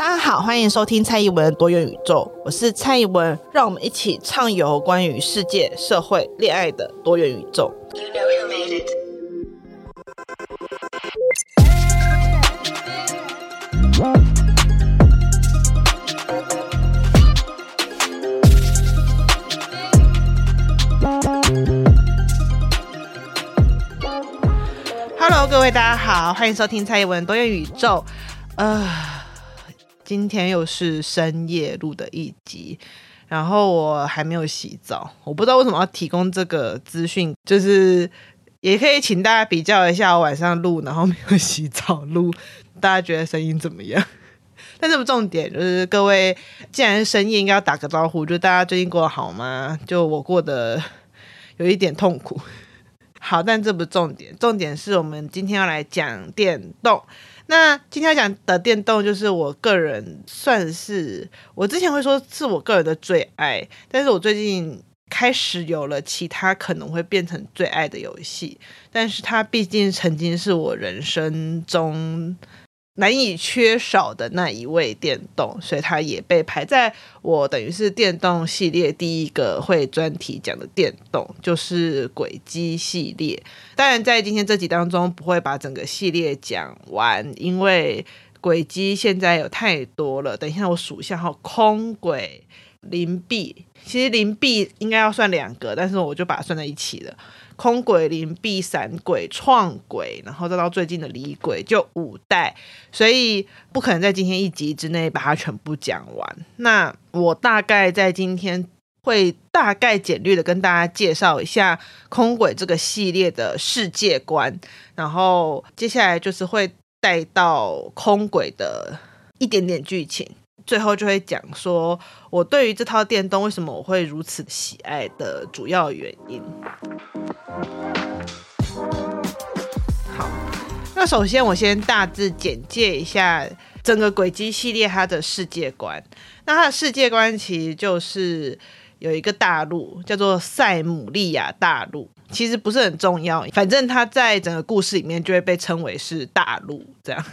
大家好，欢迎收听蔡宜文多元宇宙，我是蔡宜文，让我们一起畅游关于世界、社会、恋爱的多元宇宙。Hello，各位大家好，欢迎收听蔡宜文多元宇宙。呃，今天又是深夜录的一集，然后我还没有洗澡，我不知道为什么要提供这个资讯，就是也可以请大家比较一下我晚上录，然后没有洗澡录，大家觉得声音怎么样？但这不重点，就是各位既然是深夜，应该要打个招呼，就大家最近过得好吗？就我过得有一点痛苦。好，但这不重点，重点是我们今天要来讲电动。那今天要讲的电动，就是我个人算是我之前会说是我个人的最爱，但是我最近开始有了其他可能会变成最爱的游戏，但是它毕竟曾经是我人生中。难以缺少的那一位电动，所以它也被排在我等于是电动系列第一个会专题讲的电动，就是轨迹系列。当然，在今天这集当中不会把整个系列讲完，因为轨迹现在有太多了。等一下我数一下哈，空轨、灵璧，其实灵璧应该要算两个，但是我就把它算在一起了。空鬼、灵璧、闪鬼、创鬼，然后再到最近的离鬼，就五代，所以不可能在今天一集之内把它全部讲完。那我大概在今天会大概简略的跟大家介绍一下空鬼这个系列的世界观，然后接下来就是会带到空鬼的一点点剧情。最后就会讲说，我对于这套电动为什么我会如此喜爱的主要原因。好，那首先我先大致简介一下整个轨迹系列它的世界观。那它的世界观其实就是有一个大陆叫做塞姆利亚大陆，其实不是很重要，反正它在整个故事里面就会被称为是大陆这样。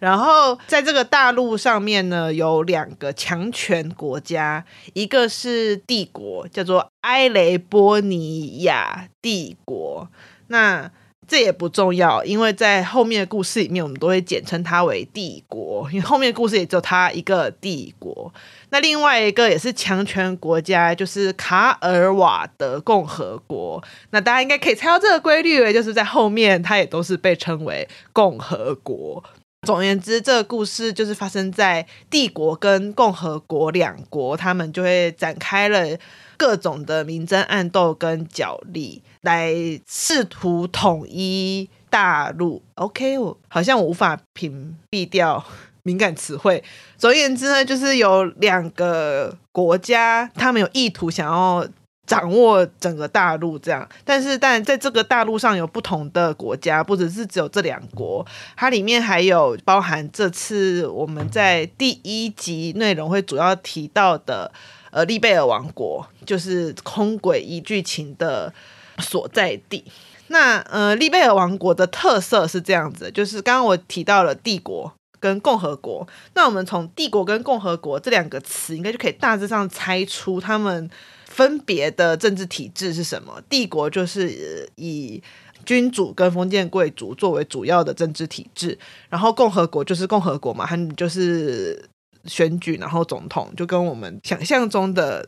然后在这个大陆上面呢，有两个强权国家，一个是帝国，叫做埃雷波尼亚帝国。那这也不重要，因为在后面的故事里面，我们都会简称它为帝国，因为后面的故事也只有它一个帝国。那另外一个也是强权国家，就是卡尔瓦德共和国。那大家应该可以猜到这个规律，就是在后面它也都是被称为共和国。总而言之，这个故事就是发生在帝国跟共和国两国，他们就会展开了各种的明争暗斗跟角力，来试图统一大陆。OK，我好像我无法屏蔽掉敏感词汇。总而言之呢，就是有两个国家，他们有意图想要。掌握整个大陆这样，但是但在这个大陆上有不同的国家，不只是只有这两国，它里面还有包含这次我们在第一集内容会主要提到的，呃，利贝尔王国，就是空轨一剧情的所在地。那呃，利贝尔王国的特色是这样子，就是刚刚我提到了帝国跟共和国，那我们从帝国跟共和国这两个词，应该就可以大致上猜出他们。分别的政治体制是什么？帝国就是以君主跟封建贵族作为主要的政治体制，然后共和国就是共和国嘛，他们就是选举，然后总统就跟我们想象中的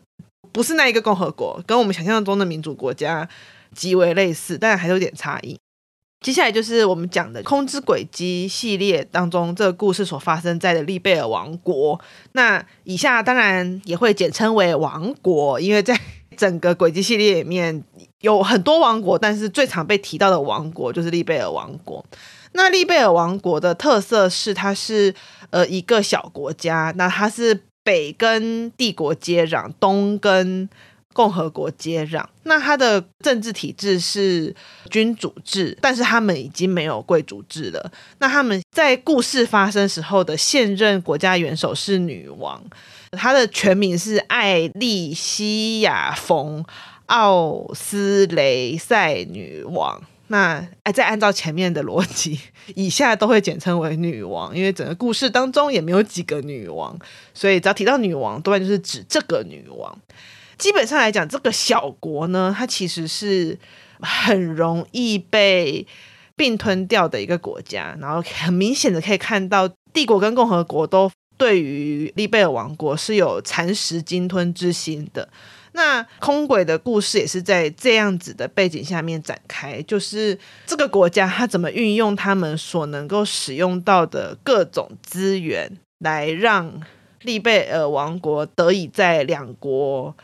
不是那一个共和国，跟我们想象中的民主国家极为类似，但还有点差异。接下来就是我们讲的《空之轨迹》系列当中，这个故事所发生在的利贝尔王国。那以下当然也会简称为王国，因为在整个轨迹系列里面有很多王国，但是最常被提到的王国就是利贝尔王国。那利贝尔王国的特色是，它是呃一个小国家，那它是北跟帝国接壤，东跟共和国接壤，那他的政治体制是君主制，但是他们已经没有贵族制了。那他们在故事发生时候的现任国家元首是女王，她的全名是艾丽西亚·冯·奥斯雷塞女王。那哎，再按照前面的逻辑，以下都会简称为女王，因为整个故事当中也没有几个女王，所以只要提到女王，多半就是指这个女王。基本上来讲，这个小国呢，它其实是很容易被并吞掉的一个国家。然后很明显的可以看到，帝国跟共和国都对于利贝尔王国是有蚕食鲸吞之心的。那空轨的故事也是在这样子的背景下面展开，就是这个国家它怎么运用他们所能够使用到的各种资源，来让利贝尔王国得以在两国。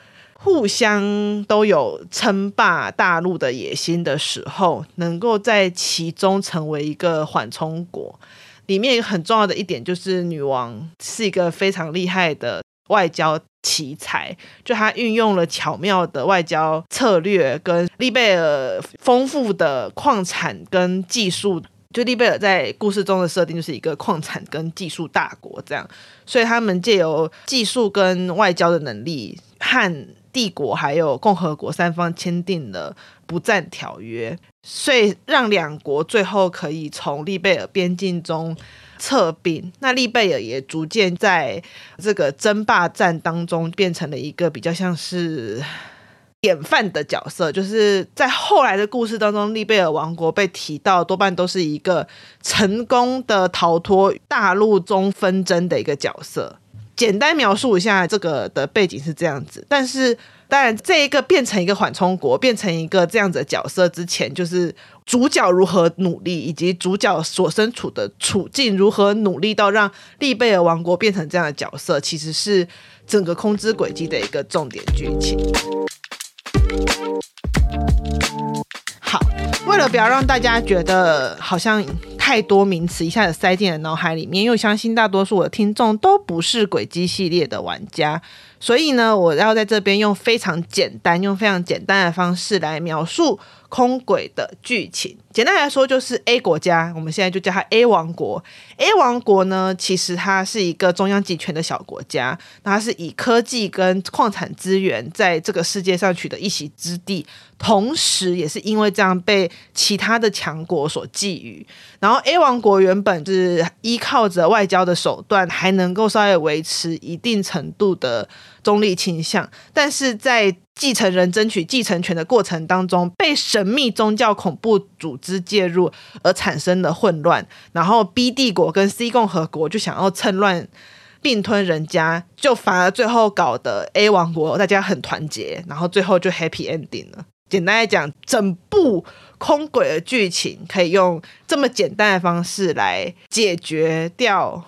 互相都有称霸大陆的野心的时候，能够在其中成为一个缓冲国。里面很重要的一点就是，女王是一个非常厉害的外交奇才，就她运用了巧妙的外交策略，跟利贝尔丰富的矿产跟技术。就利贝尔在故事中的设定就是一个矿产跟技术大国，这样，所以他们借由技术跟外交的能力和帝国还有共和国三方签订了不战条约，所以让两国最后可以从利贝尔边境中撤兵。那利贝尔也逐渐在这个争霸战当中变成了一个比较像是典范的角色，就是在后来的故事当中，利贝尔王国被提到多半都是一个成功的逃脱大陆中纷争的一个角色。简单描述一下这个的背景是这样子，但是当然，这一个变成一个缓冲国，变成一个这样子的角色之前，就是主角如何努力，以及主角所身处的处境如何努力到让利贝尔王国变成这样的角色，其实是整个空之轨迹的一个重点剧情。好，为了不要让大家觉得好像。太多名词一下子塞进了脑海里面，因为相信大多数的听众都不是轨迹系列的玩家，所以呢，我要在这边用非常简单、用非常简单的方式来描述空轨的剧情。简单来说，就是 A 国家，我们现在就叫它 A 王国。A 王国呢，其实它是一个中央集权的小国家，它是以科技跟矿产资源在这个世界上取得一席之地，同时也是因为这样被其他的强国所觊觎。然后 A 王国原本是依靠着外交的手段，还能够稍微维持一定程度的中立倾向，但是在继承人争取继承权的过程当中，被神秘宗教恐怖组织介入而产生的混乱，然后 B 帝国跟 C 共和国就想要趁乱并吞人家，就反而最后搞得 A 王国大家很团结，然后最后就 Happy Ending 了。简单来讲，整部空轨的剧情可以用这么简单的方式来解决掉，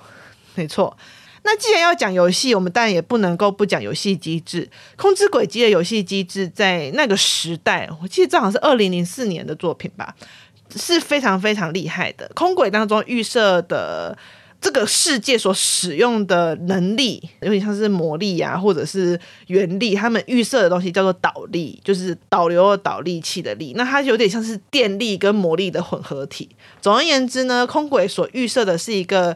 没错。那既然要讲游戏，我们当然也不能够不讲游戏机制。空之轨迹的游戏机制在那个时代，我记得正好是二零零四年的作品吧，是非常非常厉害的。空轨当中预设的这个世界所使用的能力，有点像是魔力啊，或者是原力。他们预设的东西叫做导力，就是导流的导力器的力。那它有点像是电力跟魔力的混合体。总而言之呢，空轨所预设的是一个。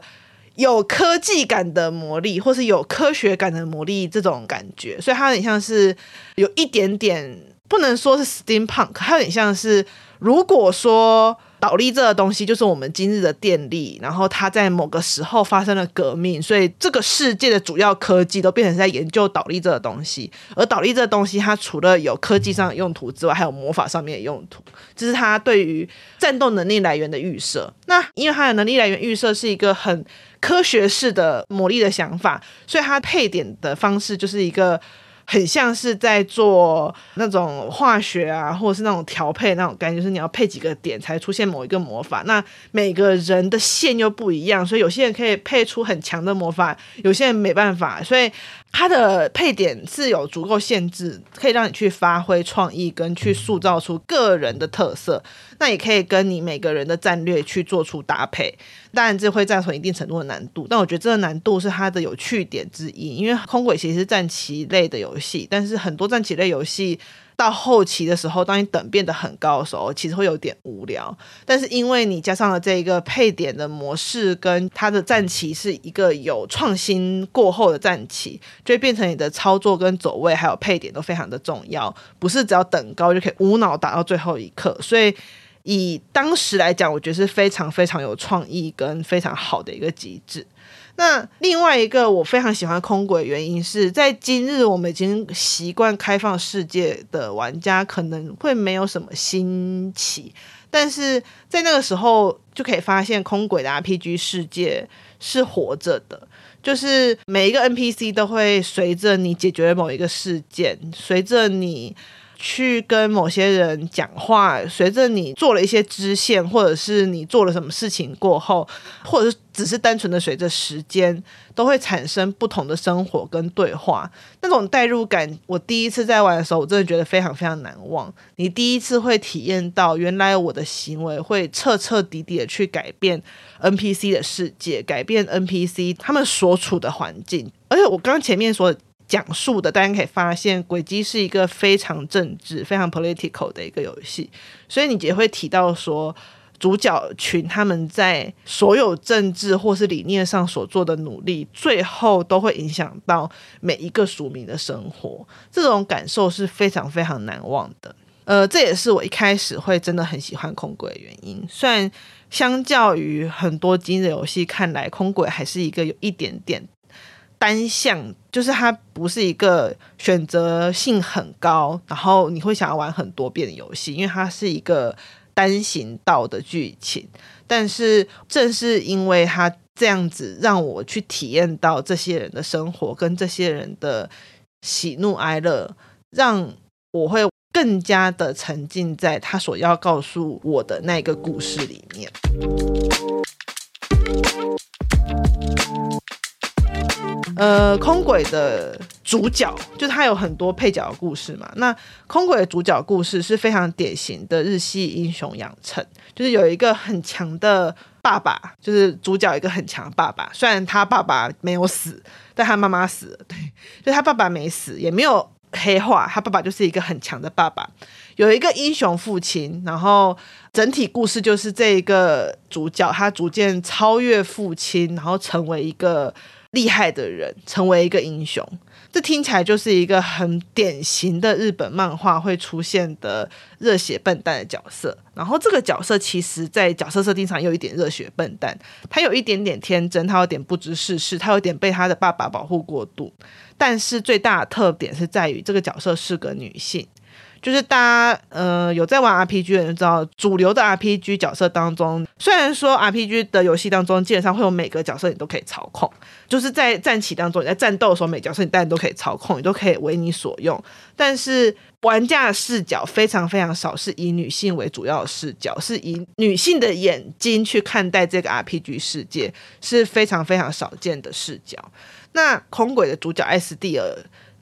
有科技感的魔力，或是有科学感的魔力，这种感觉，所以它有点像是有一点点，不能说是 steampunk，它有点像是，如果说导力这个东西就是我们今日的电力，然后它在某个时候发生了革命，所以这个世界的主要科技都变成在研究导力这个东西，而导力这个东西，它除了有科技上的用途之外，还有魔法上面的用途，这是它对于战斗能力来源的预设。那因为它的能力来源预设是一个很科学式的魔力的想法，所以它配点的方式就是一个很像是在做那种化学啊，或者是那种调配那种感觉，就是你要配几个点才出现某一个魔法。那每个人的线又不一样，所以有些人可以配出很强的魔法，有些人没办法，所以。它的配点是有足够限制，可以让你去发挥创意跟去塑造出个人的特色。那也可以跟你每个人的战略去做出搭配。当然，这会造成一定程度的难度，但我觉得这个难度是它的有趣点之一。因为空轨其实是战棋类的游戏，但是很多战棋类游戏。到后期的时候，当你等变得很高的时候，其实会有点无聊。但是因为你加上了这一个配点的模式，跟它的战棋是一个有创新过后的战棋，就会变成你的操作跟走位还有配点都非常的重要，不是只要等高就可以无脑打到最后一刻。所以以当时来讲，我觉得是非常非常有创意跟非常好的一个机制。那另外一个我非常喜欢空轨原因是在今日我们已经习惯开放世界的玩家可能会没有什么新奇，但是在那个时候就可以发现空轨的 RPG 世界是活着的，就是每一个 NPC 都会随着你解决某一个事件，随着你。去跟某些人讲话，随着你做了一些支线，或者是你做了什么事情过后，或者只是单纯的随着时间，都会产生不同的生活跟对话。那种代入感，我第一次在玩的时候，我真的觉得非常非常难忘。你第一次会体验到，原来我的行为会彻彻底底的去改变 NPC 的世界，改变 NPC 他们所处的环境。而且我刚刚前面说。讲述的，大家可以发现，轨迹是一个非常政治、非常 political 的一个游戏，所以你也会提到说，主角群他们在所有政治或是理念上所做的努力，最后都会影响到每一个属民的生活，这种感受是非常非常难忘的。呃，这也是我一开始会真的很喜欢空轨的原因。虽然相较于很多今日游戏看来，空轨还是一个有一点点。单向就是它不是一个选择性很高，然后你会想要玩很多遍的游戏，因为它是一个单行道的剧情。但是正是因为它这样子，让我去体验到这些人的生活跟这些人的喜怒哀乐，让我会更加的沉浸在他所要告诉我的那个故事里面。呃，空轨的主角就是他有很多配角的故事嘛。那空轨的主角故事是非常典型的日系英雄养成，就是有一个很强的爸爸，就是主角一个很强的爸爸。虽然他爸爸没有死，但他妈妈死了。对，就他爸爸没死，也没有黑化，他爸爸就是一个很强的爸爸。有一个英雄父亲，然后整体故事就是这一个主角他逐渐超越父亲，然后成为一个。厉害的人成为一个英雄，这听起来就是一个很典型的日本漫画会出现的热血笨蛋的角色。然后这个角色其实，在角色设定上有一点热血笨蛋，他有一点点天真，他有点不知世事，他有点被他的爸爸保护过度。但是最大的特点是在于这个角色是个女性。就是大家呃有在玩 RPG 的人知道，主流的 RPG 角色当中，虽然说 RPG 的游戏当中基本上会有每个角色你都可以操控，就是在战棋当中你在战斗的时候，每角色你当然都可以操控，你都可以为你所用。但是玩家的视角非常非常少，是以女性为主要视角，是以女性的眼睛去看待这个 RPG 世界，是非常非常少见的视角。那空轨的主角艾斯蒂尔。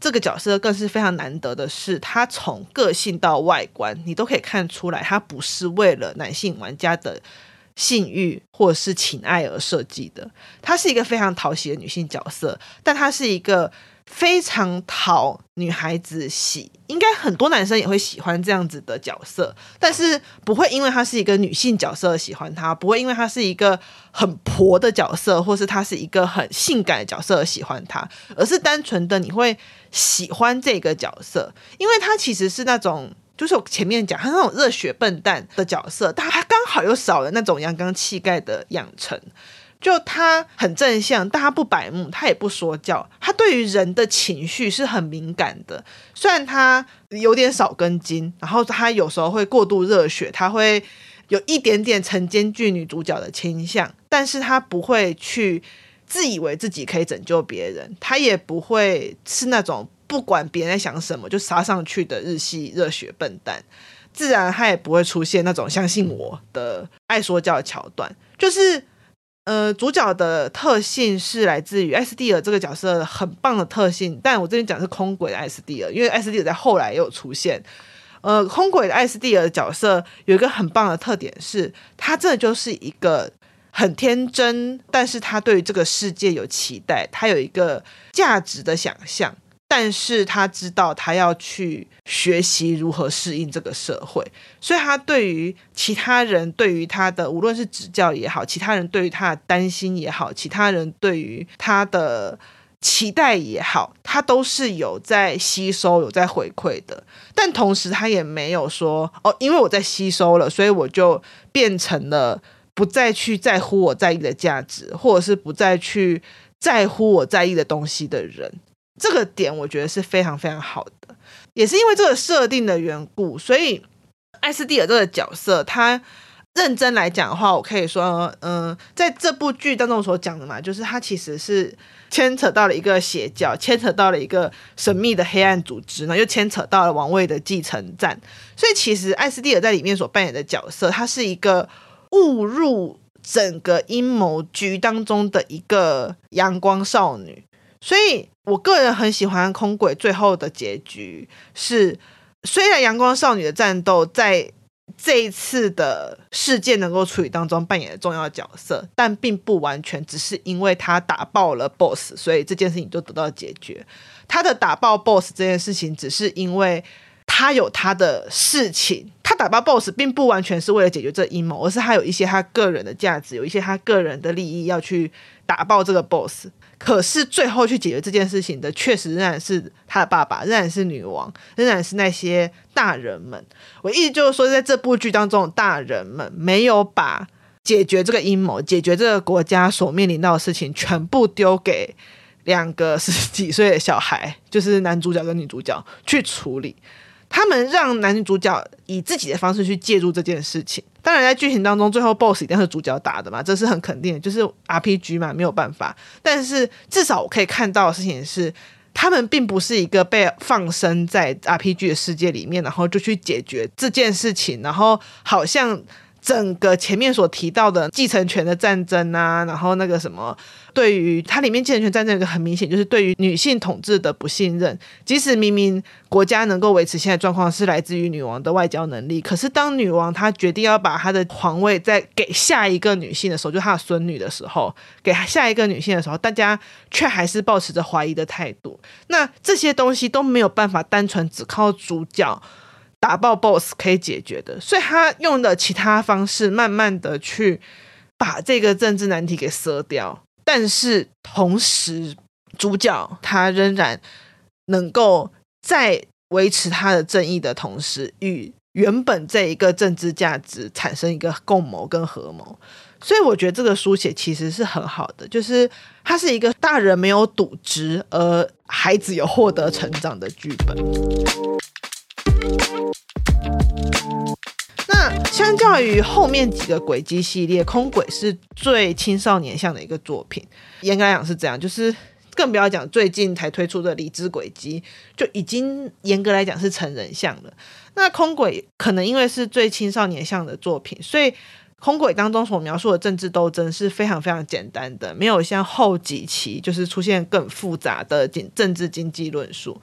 这个角色更是非常难得的是，他从个性到外观，你都可以看出来，他不是为了男性玩家的性欲或者是情爱而设计的。她是一个非常讨喜的女性角色，但她是一个。非常讨女孩子喜，应该很多男生也会喜欢这样子的角色，但是不会因为她是一个女性角色而喜欢她，不会因为她是一个很婆的角色，或是她是一个很性感的角色而喜欢她，而是单纯的你会喜欢这个角色，因为他其实是那种，就是我前面讲他那种热血笨蛋的角色，但他刚好又少了那种阳刚气概的养成。就他很正向，但他不白目，他也不说教，他对于人的情绪是很敏感的。虽然他有点少根筋，然后他有时候会过度热血，他会有一点点成间剧女主角的倾向，但是他不会去自以为自己可以拯救别人，他也不会是那种不管别人在想什么就杀上去的日系热血笨蛋，自然他也不会出现那种相信我的爱说教的桥段，就是。呃，主角的特性是来自于艾斯蒂尔这个角色很棒的特性，但我这边讲是空轨的艾斯蒂尔，因为艾斯蒂尔在后来也有出现。呃，空轨的艾斯蒂尔的角色有一个很棒的特点是，他真的就是一个很天真，但是他对于这个世界有期待，他有一个价值的想象。但是他知道他要去学习如何适应这个社会，所以他对于其他人对于他的无论是指教也好，其他人对于他的担心也好，其他人对于他的期待也好，他都是有在吸收、有在回馈的。但同时，他也没有说哦，因为我在吸收了，所以我就变成了不再去在乎我在意的价值，或者是不再去在乎我在意的东西的人。这个点我觉得是非常非常好的，也是因为这个设定的缘故，所以艾斯蒂尔这个角色，他。认真来讲的话，我可以说，嗯、在这部剧当中所讲的嘛，就是他其实是牵扯到了一个邪教，牵扯到了一个神秘的黑暗组织，呢又牵扯到了王位的继承战。所以，其实艾斯蒂尔在里面所扮演的角色，他是一个误入整个阴谋局当中的一个阳光少女。所以我个人很喜欢空鬼最后的结局是，虽然阳光少女的战斗在。这一次的事件能够处理当中扮演的重要角色，但并不完全只是因为他打爆了 BOSS，所以这件事情就得到解决。他的打爆 BOSS 这件事情，只是因为他有他的事情。他打爆 BOSS 并不完全是为了解决这阴谋，而是他有一些他个人的价值，有一些他个人的利益要去打爆这个 BOSS。可是最后去解决这件事情的，确实仍然是他的爸爸，仍然是女王，仍然是那些大人们。我意思就是说，在这部剧当中，大人们没有把解决这个阴谋、解决这个国家所面临到的事情，全部丢给两个十几岁的小孩，就是男主角跟女主角去处理。他们让男女主角以自己的方式去介入这件事情。当然，在剧情当中，最后 BOSS 一定是主角打的嘛，这是很肯定的，就是 RPG 嘛，没有办法。但是至少我可以看到的事情是，他们并不是一个被放生在 RPG 的世界里面，然后就去解决这件事情，然后好像。整个前面所提到的继承权的战争啊，然后那个什么，对于它里面继承权战争有一个很明显，就是对于女性统治的不信任。即使明明国家能够维持现在状况是来自于女王的外交能力，可是当女王她决定要把她的皇位再给下一个女性的时候，就她的孙女的时候，给下一个女性的时候，大家却还是抱持着怀疑的态度。那这些东西都没有办法单纯只靠主角。打爆 BOSS 可以解决的，所以他用的其他方式，慢慢的去把这个政治难题给舍掉。但是同时，主角他仍然能够在维持他的正义的同时，与原本这一个政治价值产生一个共谋跟合谋。所以我觉得这个书写其实是很好的，就是它是一个大人没有赌掷，而孩子有获得成长的剧本。那相较于后面几个轨迹系列，空轨是最青少年向的一个作品。严格来讲是这样，就是更不要讲最近才推出的理智轨迹，就已经严格来讲是成人向了。那空轨可能因为是最青少年向的作品，所以空轨当中所描述的政治斗争是非常非常简单的，没有像后几期就是出现更复杂的政治经济论述。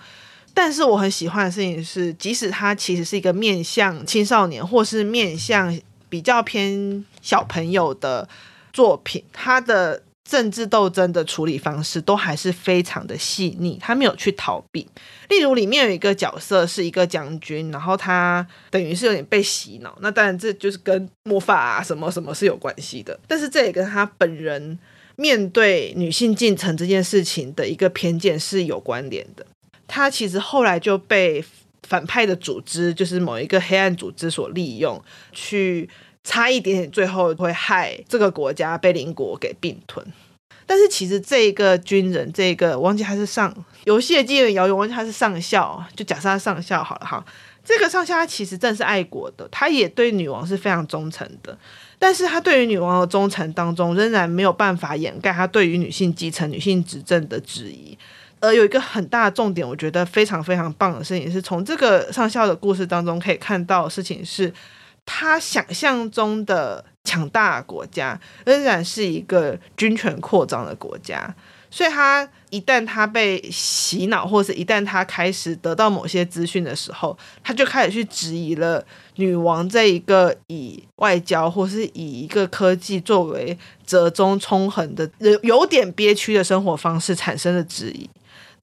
但是我很喜欢的事情是，即使它其实是一个面向青少年或是面向比较偏小朋友的作品，它的政治斗争的处理方式都还是非常的细腻，他没有去逃避。例如里面有一个角色是一个将军，然后他等于是有点被洗脑，那当然这就是跟魔法啊什么什么是有关系的，但是这也跟他本人面对女性进程这件事情的一个偏见是有关联的。他其实后来就被反派的组织，就是某一个黑暗组织所利用，去差一点点，最后会害这个国家被邻国给并吞。但是其实这个军人，这个我忘记他是上游戏的记忆遥远，忘记他是上校，就假设他上校好了哈。这个上校他其实正是爱国的，他也对女王是非常忠诚的。但是他对于女王的忠诚当中，仍然没有办法掩盖他对于女性继承、女性执政的质疑。而有一个很大的重点，我觉得非常非常棒的事情，是从这个上校的故事当中可以看到的事情是，他想象中的强大的国家仍然是一个军权扩张的国家，所以他一旦他被洗脑，或者是一旦他开始得到某些资讯的时候，他就开始去质疑了女王这一个以外交或是以一个科技作为折中冲衡的有有点憋屈的生活方式产生的质疑。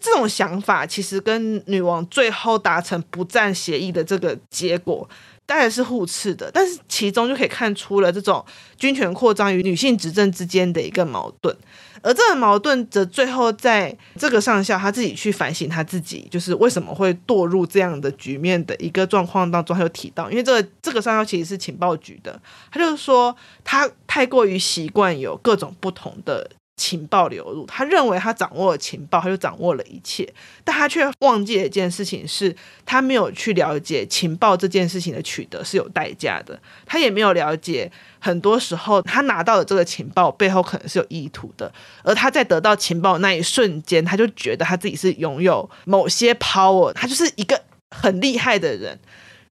这种想法其实跟女王最后达成不战协议的这个结果当然是互斥的，但是其中就可以看出了这种军权扩张与女性执政之间的一个矛盾。而这个矛盾则最后在这个上校他自己去反省他自己，就是为什么会堕入这样的局面的一个状况当中，他有提到，因为这个这个上校其实是情报局的，他就是说他太过于习惯有各种不同的。情报流入，他认为他掌握了情报，他就掌握了一切，但他却忘记了一件事情，是他没有去了解情报这件事情的取得是有代价的，他也没有了解，很多时候他拿到的这个情报背后可能是有意图的，而他在得到情报那一瞬间，他就觉得他自己是拥有某些 power，他就是一个很厉害的人。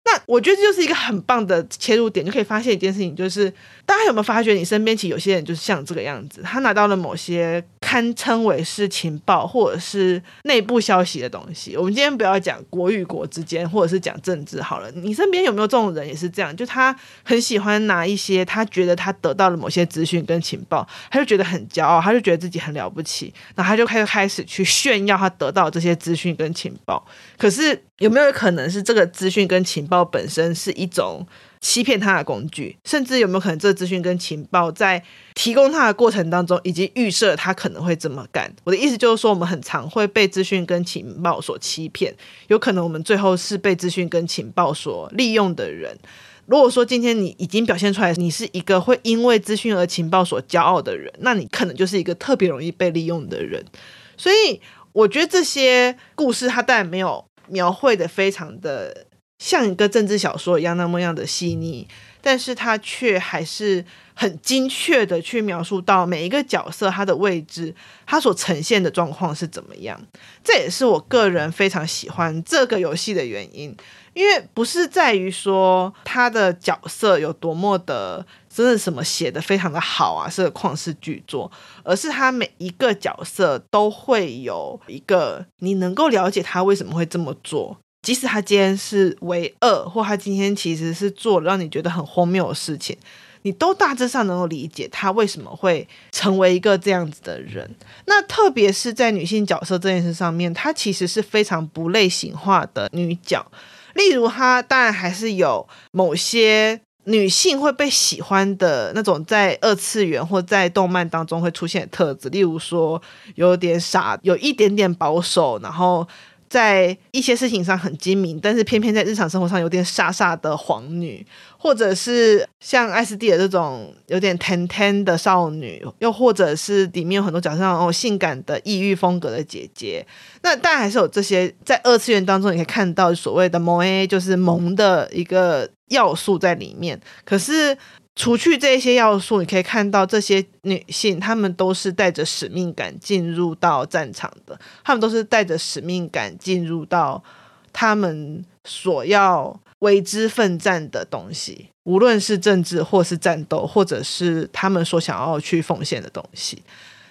那我觉得这就是一个很棒的切入点，就可以发现一件事情，就是大家有没有发觉，你身边其实有些人就是像这个样子，他拿到了某些堪称为是情报或者是内部消息的东西。我们今天不要讲国与国之间，或者是讲政治好了，你身边有没有这种人也是这样？就他很喜欢拿一些他觉得他得到了某些资讯跟情报，他就觉得很骄傲，他就觉得自己很了不起，然后他就开始开始去炫耀他得到这些资讯跟情报。可是有没有可能是这个资讯跟情报本身是一种欺骗他的工具？甚至有没有可能这资讯跟情报在提供他的过程当中，已经预设他可能会这么干？我的意思就是说，我们很常会被资讯跟情报所欺骗，有可能我们最后是被资讯跟情报所利用的人。如果说今天你已经表现出来，你是一个会因为资讯而情报所骄傲的人，那你可能就是一个特别容易被利用的人。所以，我觉得这些故事它当然没有。描绘的非常的像一个政治小说一样那么样的细腻，但是他却还是很精确的去描述到每一个角色他的位置，他所呈现的状况是怎么样。这也是我个人非常喜欢这个游戏的原因，因为不是在于说他的角色有多么的。真的什么写的非常的好啊，是个旷世巨作，而是他每一个角色都会有一个你能够了解他为什么会这么做，即使他今天是为恶，或他今天其实是做了让你觉得很荒谬的事情，你都大致上能够理解他为什么会成为一个这样子的人。那特别是在女性角色这件事上面，她其实是非常不类型化的女角，例如她当然还是有某些。女性会被喜欢的那种，在二次元或在动漫当中会出现的特质，例如说有点傻，有一点点保守，然后在一些事情上很精明，但是偏偏在日常生活上有点傻傻的皇女，或者是像艾斯蒂尔这种有点甜甜的少女，又或者是里面有很多角色上哦性感的异域风格的姐姐。那当然还是有这些在二次元当中你可以看到所谓的萌 A，就是萌的一个。要素在里面，可是除去这些要素，你可以看到这些女性，她们都是带着使命感进入到战场的，她们都是带着使命感进入到她们所要为之奋战的东西，无论是政治，或是战斗，或者是她们所想要去奉献的东西。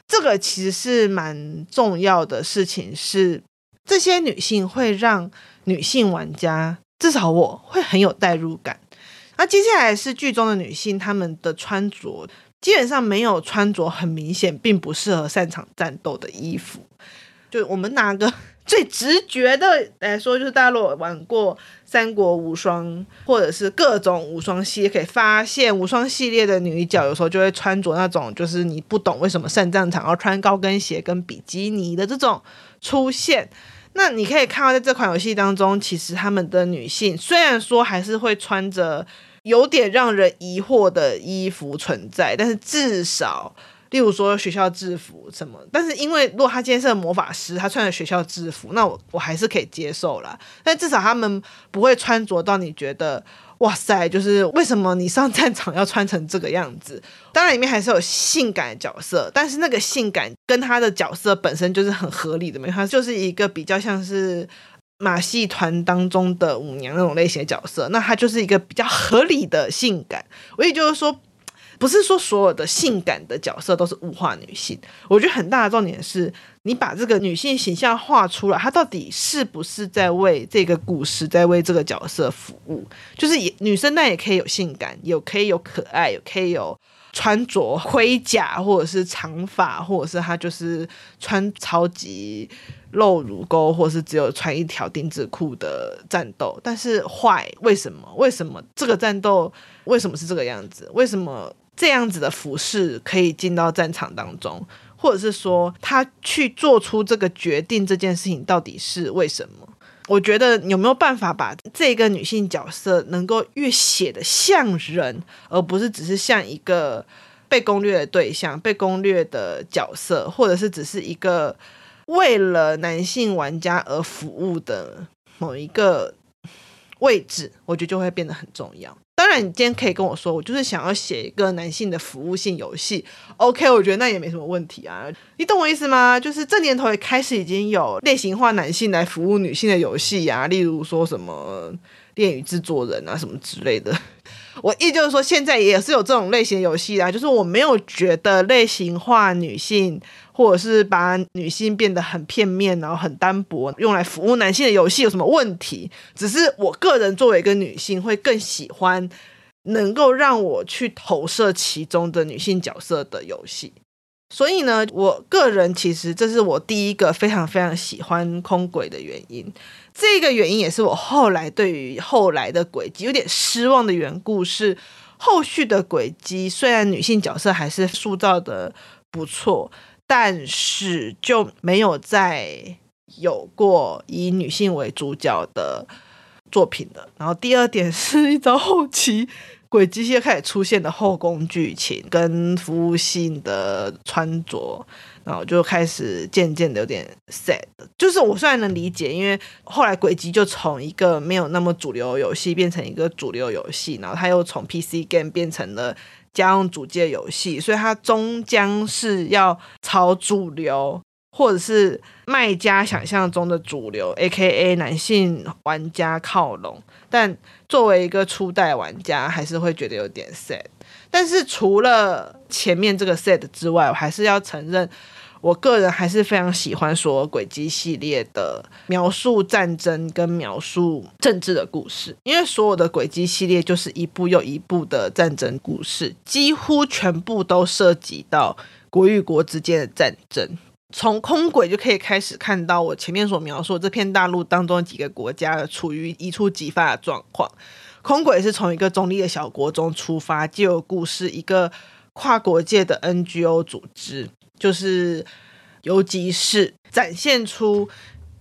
这个其实是蛮重要的事情，是这些女性会让女性玩家。至少我会很有代入感。那接下来是剧中的女性，她们的穿着基本上没有穿着很明显，并不适合擅长战斗的衣服。就我们拿个 最直觉的来说，就是大家如果玩过三国无双或者是各种无双系列，可以发现无双系列的女角有时候就会穿着那种，就是你不懂为什么上战场要穿高跟鞋跟比基尼的这种出现。那你可以看到，在这款游戏当中，其实他们的女性虽然说还是会穿着有点让人疑惑的衣服存在，但是至少，例如说学校制服什么，但是因为如果他今天是个魔法师，他穿着学校制服，那我我还是可以接受啦。但至少他们不会穿着到你觉得。哇塞！就是为什么你上战场要穿成这个样子？当然里面还是有性感的角色，但是那个性感跟他的角色本身就是很合理的，嘛他就是一个比较像是马戏团当中的舞娘那种类型的角色，那她就是一个比较合理的性感。我也就是说。不是说所有的性感的角色都是物化女性，我觉得很大的重点是你把这个女性形象画出来，她到底是不是在为这个故事，在为这个角色服务？就是也女生，那也可以有性感，有可以有可爱，有可以有穿着盔甲，或者是长发，或者是他就是穿超级露乳沟，或者是只有穿一条丁字裤的战斗。但是坏，为什么？为什么这个战斗为什么是这个样子？为什么这样子的服饰可以进到战场当中？或者是说他去做出这个决定这件事情到底是为什么？我觉得有没有办法把这个女性角色能够越写得像人，而不是只是像一个被攻略的对象、被攻略的角色，或者是只是一个为了男性玩家而服务的某一个位置，我觉得就会变得很重要。当然，你今天可以跟我说，我就是想要写一个男性的服务性游戏，OK，我觉得那也没什么问题啊。你懂我意思吗？就是这年头也开始已经有类型化男性来服务女性的游戏啊，例如说什么恋与制作人啊什么之类的。我意就是说，现在也是有这种类型游戏啊，就是我没有觉得类型化女性。或者是把女性变得很片面，然后很单薄，用来服务男性的游戏有什么问题？只是我个人作为一个女性，会更喜欢能够让我去投射其中的女性角色的游戏。所以呢，我个人其实这是我第一个非常非常喜欢空轨的原因。这个原因也是我后来对于后来的轨迹有点失望的缘故是，后续的轨迹虽然女性角色还是塑造的不错。但是就没有再有过以女性为主角的作品了。然后第二点是一到后期，轨迹系开始出现的后宫剧情跟服务性的穿着，然后就开始渐渐的有点 sad。就是我虽然能理解，因为后来轨迹就从一个没有那么主流游戏变成一个主流游戏，然后它又从 PC game 变成了。家用主机游戏，所以它终将是要朝主流，或者是卖家想象中的主流，AKA 男性玩家靠拢。但作为一个初代玩家，还是会觉得有点 sad。但是除了前面这个 sad 之外，我还是要承认。我个人还是非常喜欢说轨迹系列的描述战争跟描述政治的故事，因为所有的轨迹系列就是一部又一部的战争故事，几乎全部都涉及到国与国之间的战争。从空轨就可以开始看到我前面所描述这片大陆当中几个国家处于一触即发的状况。空轨是从一个中立的小国中出发，借由故事一个跨国界的 NGO 组织。就是游击士展现出，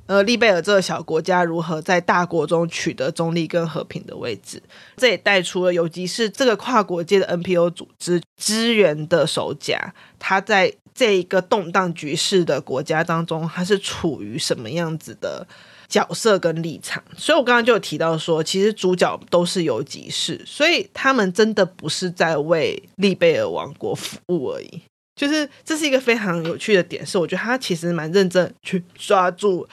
呃，利贝尔这个小国家如何在大国中取得中立跟和平的位置。这也带出了游击士这个跨国界的 NPO 组织支援的手甲，他在这一个动荡局势的国家当中，他是处于什么样子的角色跟立场？所以我刚刚就有提到说，其实主角都是有急事，所以他们真的不是在为利贝尔王国服务而已。就是这是一个非常有趣的点，是我觉得他其实蛮认真去抓住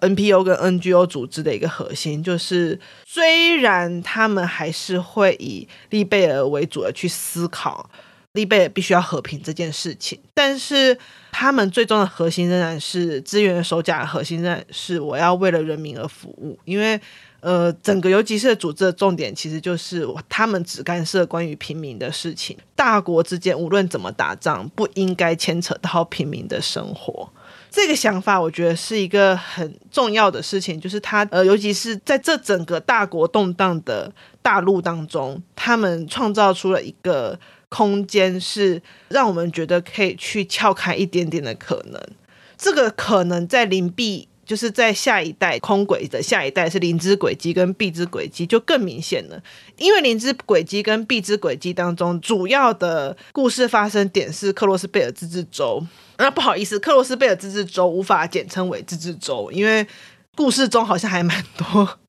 NPO 跟 NGO 组织的一个核心，就是虽然他们还是会以利贝尔为主的去思考利贝尔必须要和平这件事情，但是他们最终的核心仍然是资源守甲核心仍然是我要为了人民而服务，因为。呃，整个游击士组织的重点其实就是他们只干涉关于平民的事情。大国之间无论怎么打仗，不应该牵扯到平民的生活。这个想法我觉得是一个很重要的事情，就是他呃，尤其是在这整个大国动荡的大陆当中，他们创造出了一个空间，是让我们觉得可以去撬开一点点的可能。这个可能在邻避。就是在下一代空轨的下一代是灵芝轨迹跟毕之轨迹就更明显了，因为灵芝轨迹跟毕之轨迹当中主要的故事发生点是克洛斯贝尔自治州。那不好意思，克洛斯贝尔自治州无法简称为自治州，因为故事中好像还蛮多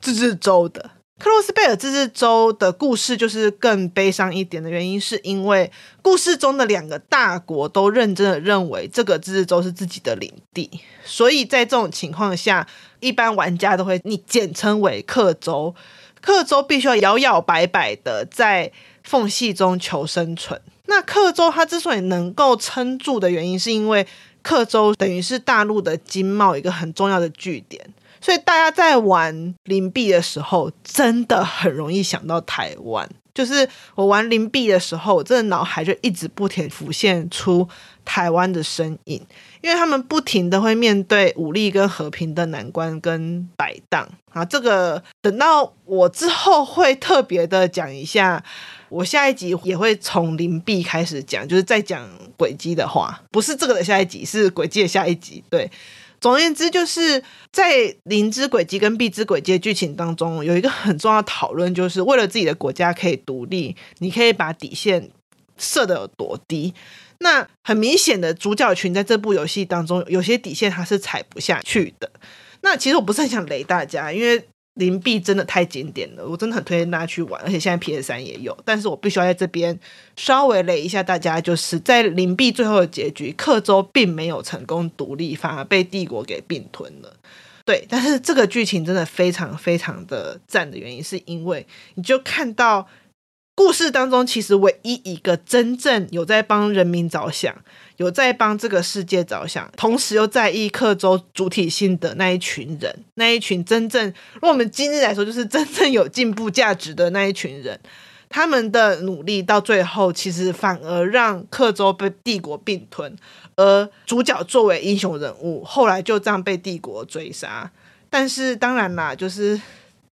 自治州的。克洛斯贝尔自治州的故事就是更悲伤一点的原因，是因为故事中的两个大国都认真的认为这个自治州是自己的领地，所以在这种情况下，一般玩家都会你简称为克州，克州必须要摇摇摆摆的在缝隙中求生存。那克州它之所以能够撑住的原因，是因为克州等于是大陆的经贸一个很重要的据点。所以大家在玩邻避的时候，真的很容易想到台湾。就是我玩灵璧的时候，我真的脑海就一直不停浮现出台湾的身影，因为他们不停的会面对武力跟和平的难关跟摆荡啊。这个等到我之后会特别的讲一下，我下一集也会从灵璧开始讲，就是再讲轨迹的话，不是这个的下一集，是轨迹的下一集，对。总而言之，就是在灵之轨迹跟碧之轨迹的剧情当中，有一个很重要的讨论，就是为了自己的国家可以独立，你可以把底线设的有多低？那很明显的，主角群在这部游戏当中，有些底线它是踩不下去的。那其实我不是很想雷大家，因为。灵璧真的太经典了，我真的很推荐大家去玩，而且现在 PS 三也有。但是我必须要在这边稍微雷一下大家，就是在灵璧最后的结局，克州并没有成功独立，反而被帝国给并吞了。对，但是这个剧情真的非常非常的赞的原因，是因为你就看到故事当中，其实唯一一个真正有在帮人民着想。有在帮这个世界着想，同时又在意克州主体性的那一群人，那一群真正，如果我们今日来说，就是真正有进步价值的那一群人，他们的努力到最后，其实反而让克州被帝国并吞，而主角作为英雄人物，后来就这样被帝国追杀。但是当然啦，就是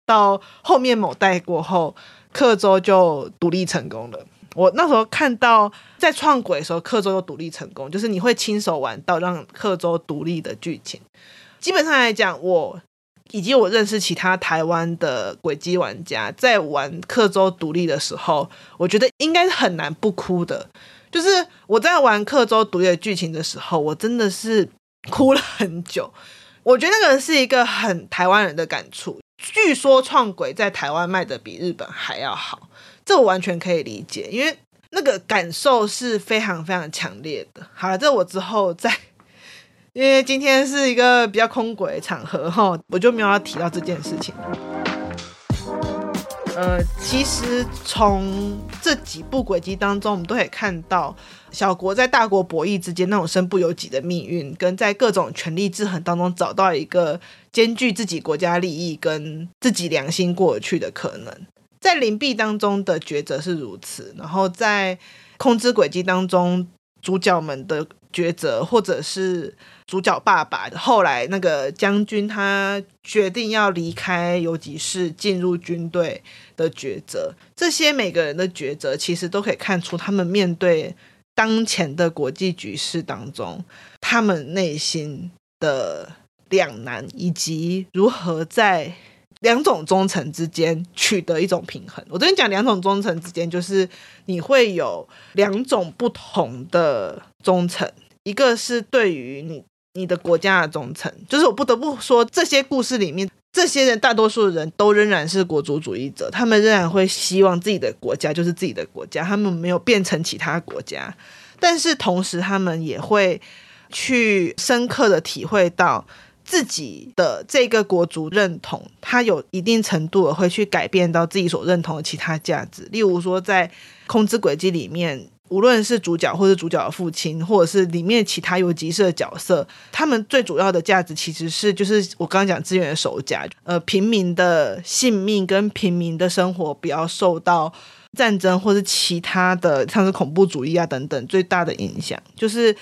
到后面某代过后，克州就独立成功了。我那时候看到在创轨的时候，克州又独立成功，就是你会亲手玩到让克州独立的剧情。基本上来讲，我以及我认识其他台湾的轨迹玩家，在玩克州独立的时候，我觉得应该是很难不哭的。就是我在玩克州独立的剧情的时候，我真的是哭了很久。我觉得那个是一个很台湾人的感触。据说创轨在台湾卖的比日本还要好。这我完全可以理解，因为那个感受是非常非常强烈的。好了，这我之后再，因为今天是一个比较空轨的场合哈，我就没有要提到这件事情。呃，其实从这几部轨迹当中，我们都可以看到小国在大国博弈之间那种身不由己的命运，跟在各种权力制衡当中找到一个兼具自己国家利益跟自己良心过去的可能。在灵璧当中的抉择是如此，然后在空之轨迹当中，主角们的抉择，或者是主角爸爸后来那个将军他决定要离开游击士进入军队的抉择，这些每个人的抉择，其实都可以看出他们面对当前的国际局势当中，他们内心的两难，以及如何在。两种忠诚之间取得一种平衡。我跟你讲，两种忠诚之间就是你会有两种不同的忠诚，一个是对于你你的国家的忠诚，就是我不得不说，这些故事里面，这些人大多数人都仍然是国族主义者，他们仍然会希望自己的国家就是自己的国家，他们没有变成其他国家，但是同时他们也会去深刻的体会到。自己的这个国族认同，他有一定程度的会去改变到自己所认同的其他价值。例如说，在空之轨迹里面，无论是主角或是主角的父亲，或者是里面其他游击士的角色，他们最主要的价值其实是就是我刚刚讲资源的守家，呃，平民的性命跟平民的生活不要受到战争或是其他的像是恐怖主义啊等等最大的影响，就是。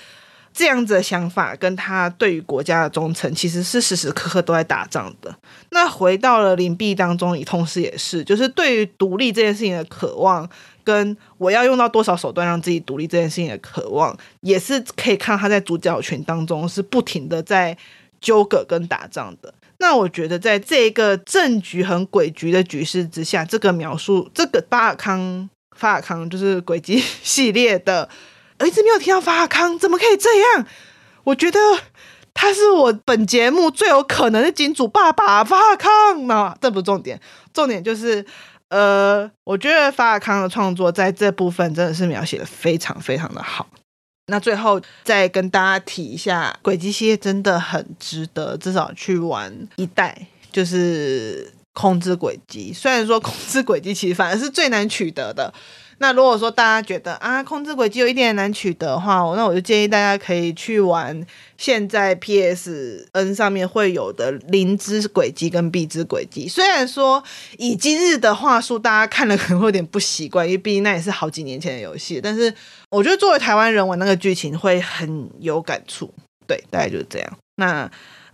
这样子的想法跟他对于国家的忠诚，其实是时时刻刻都在打仗的。那回到了灵璧当中，也同时也是，就是对于独立这件事情的渴望，跟我要用到多少手段让自己独立这件事情的渴望，也是可以看他在主角群当中是不停的在纠葛跟打仗的。那我觉得在这个政局很诡谲的局势之下，这个描述，这个巴尔康，法尔康就是轨迹系列的。我一直没有听到法康，怎么可以这样？我觉得他是我本节目最有可能的金主爸爸，法康嘛，这不是重点，重点就是，呃，我觉得法康的创作在这部分真的是描写的非常非常的好。那最后再跟大家提一下，轨迹系列真的很值得，至少去玩一代，就是控制轨迹。虽然说控制轨迹其实反而是最难取得的。那如果说大家觉得啊，控制轨迹有一点难取的话，那我就建议大家可以去玩现在 PSN 上面会有的零之轨迹跟币之轨迹。虽然说以今日的话术，大家看了可能会有点不习惯，因为毕竟那也是好几年前的游戏。但是我觉得作为台湾人玩那个剧情会很有感触。对，大概就是这样。那。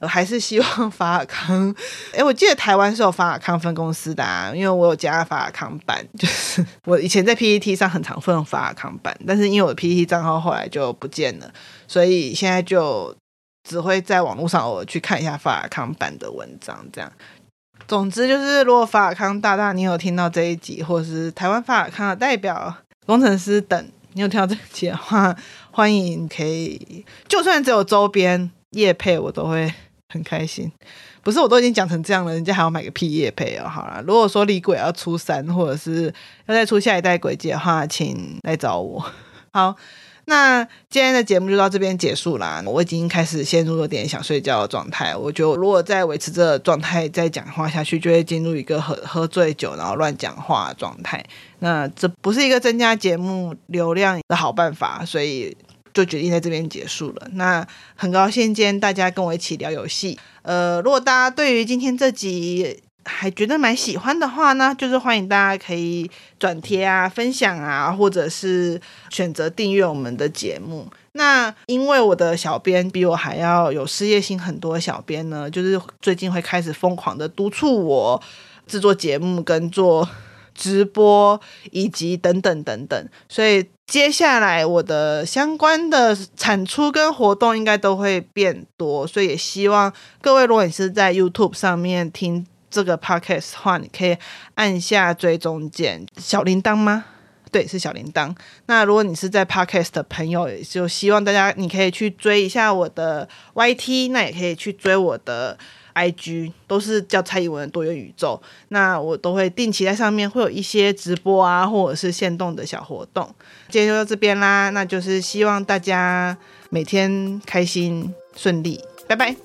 还是希望法尔康，哎，我记得台湾是有法尔康分公司的啊，因为我有加法尔康版，就是我以前在 PPT 上很常分法尔康版，但是因为我的 PTT 账号后来就不见了，所以现在就只会在网络上偶尔去看一下法尔康版的文章，这样。总之就是，如果法尔康大大你有听到这一集，或是台湾法尔康的代表工程师等，你有听到这一集的话，欢迎可以，就算只有周边业配，我都会。很开心，不是我都已经讲成这样了，人家还要买个屁业配哦。好了，如果说李鬼要出三，或者是要再出下一代轨迹的话，请来找我。好，那今天的节目就到这边结束啦。我已经开始陷入有点想睡觉的状态，我觉得如果再维持这个状态再讲话下去，就会进入一个喝喝醉酒然后乱讲话的状态。那这不是一个增加节目流量的好办法，所以。就决定在这边结束了。那很高兴今天大家跟我一起聊游戏。呃，如果大家对于今天这集还觉得蛮喜欢的话呢，就是欢迎大家可以转贴啊、分享啊，或者是选择订阅我们的节目。那因为我的小编比我还要有事业心很多小编呢，就是最近会开始疯狂的督促我制作节目跟做直播以及等等等等，所以接下来我的相关的产出跟活动应该都会变多，所以也希望各位，如果你是在 YouTube 上面听这个 Podcast 的话，你可以按下追踪键，小铃铛吗？对，是小铃铛。那如果你是在 Podcast 的朋友，也就希望大家你可以去追一下我的 YT，那也可以去追我的。ig 都是叫蔡英文多元宇宙。那我都会定期在上面会有一些直播啊或者是现动的小活动。今天就到这边啦那就是希望大家每天开心顺利。拜拜。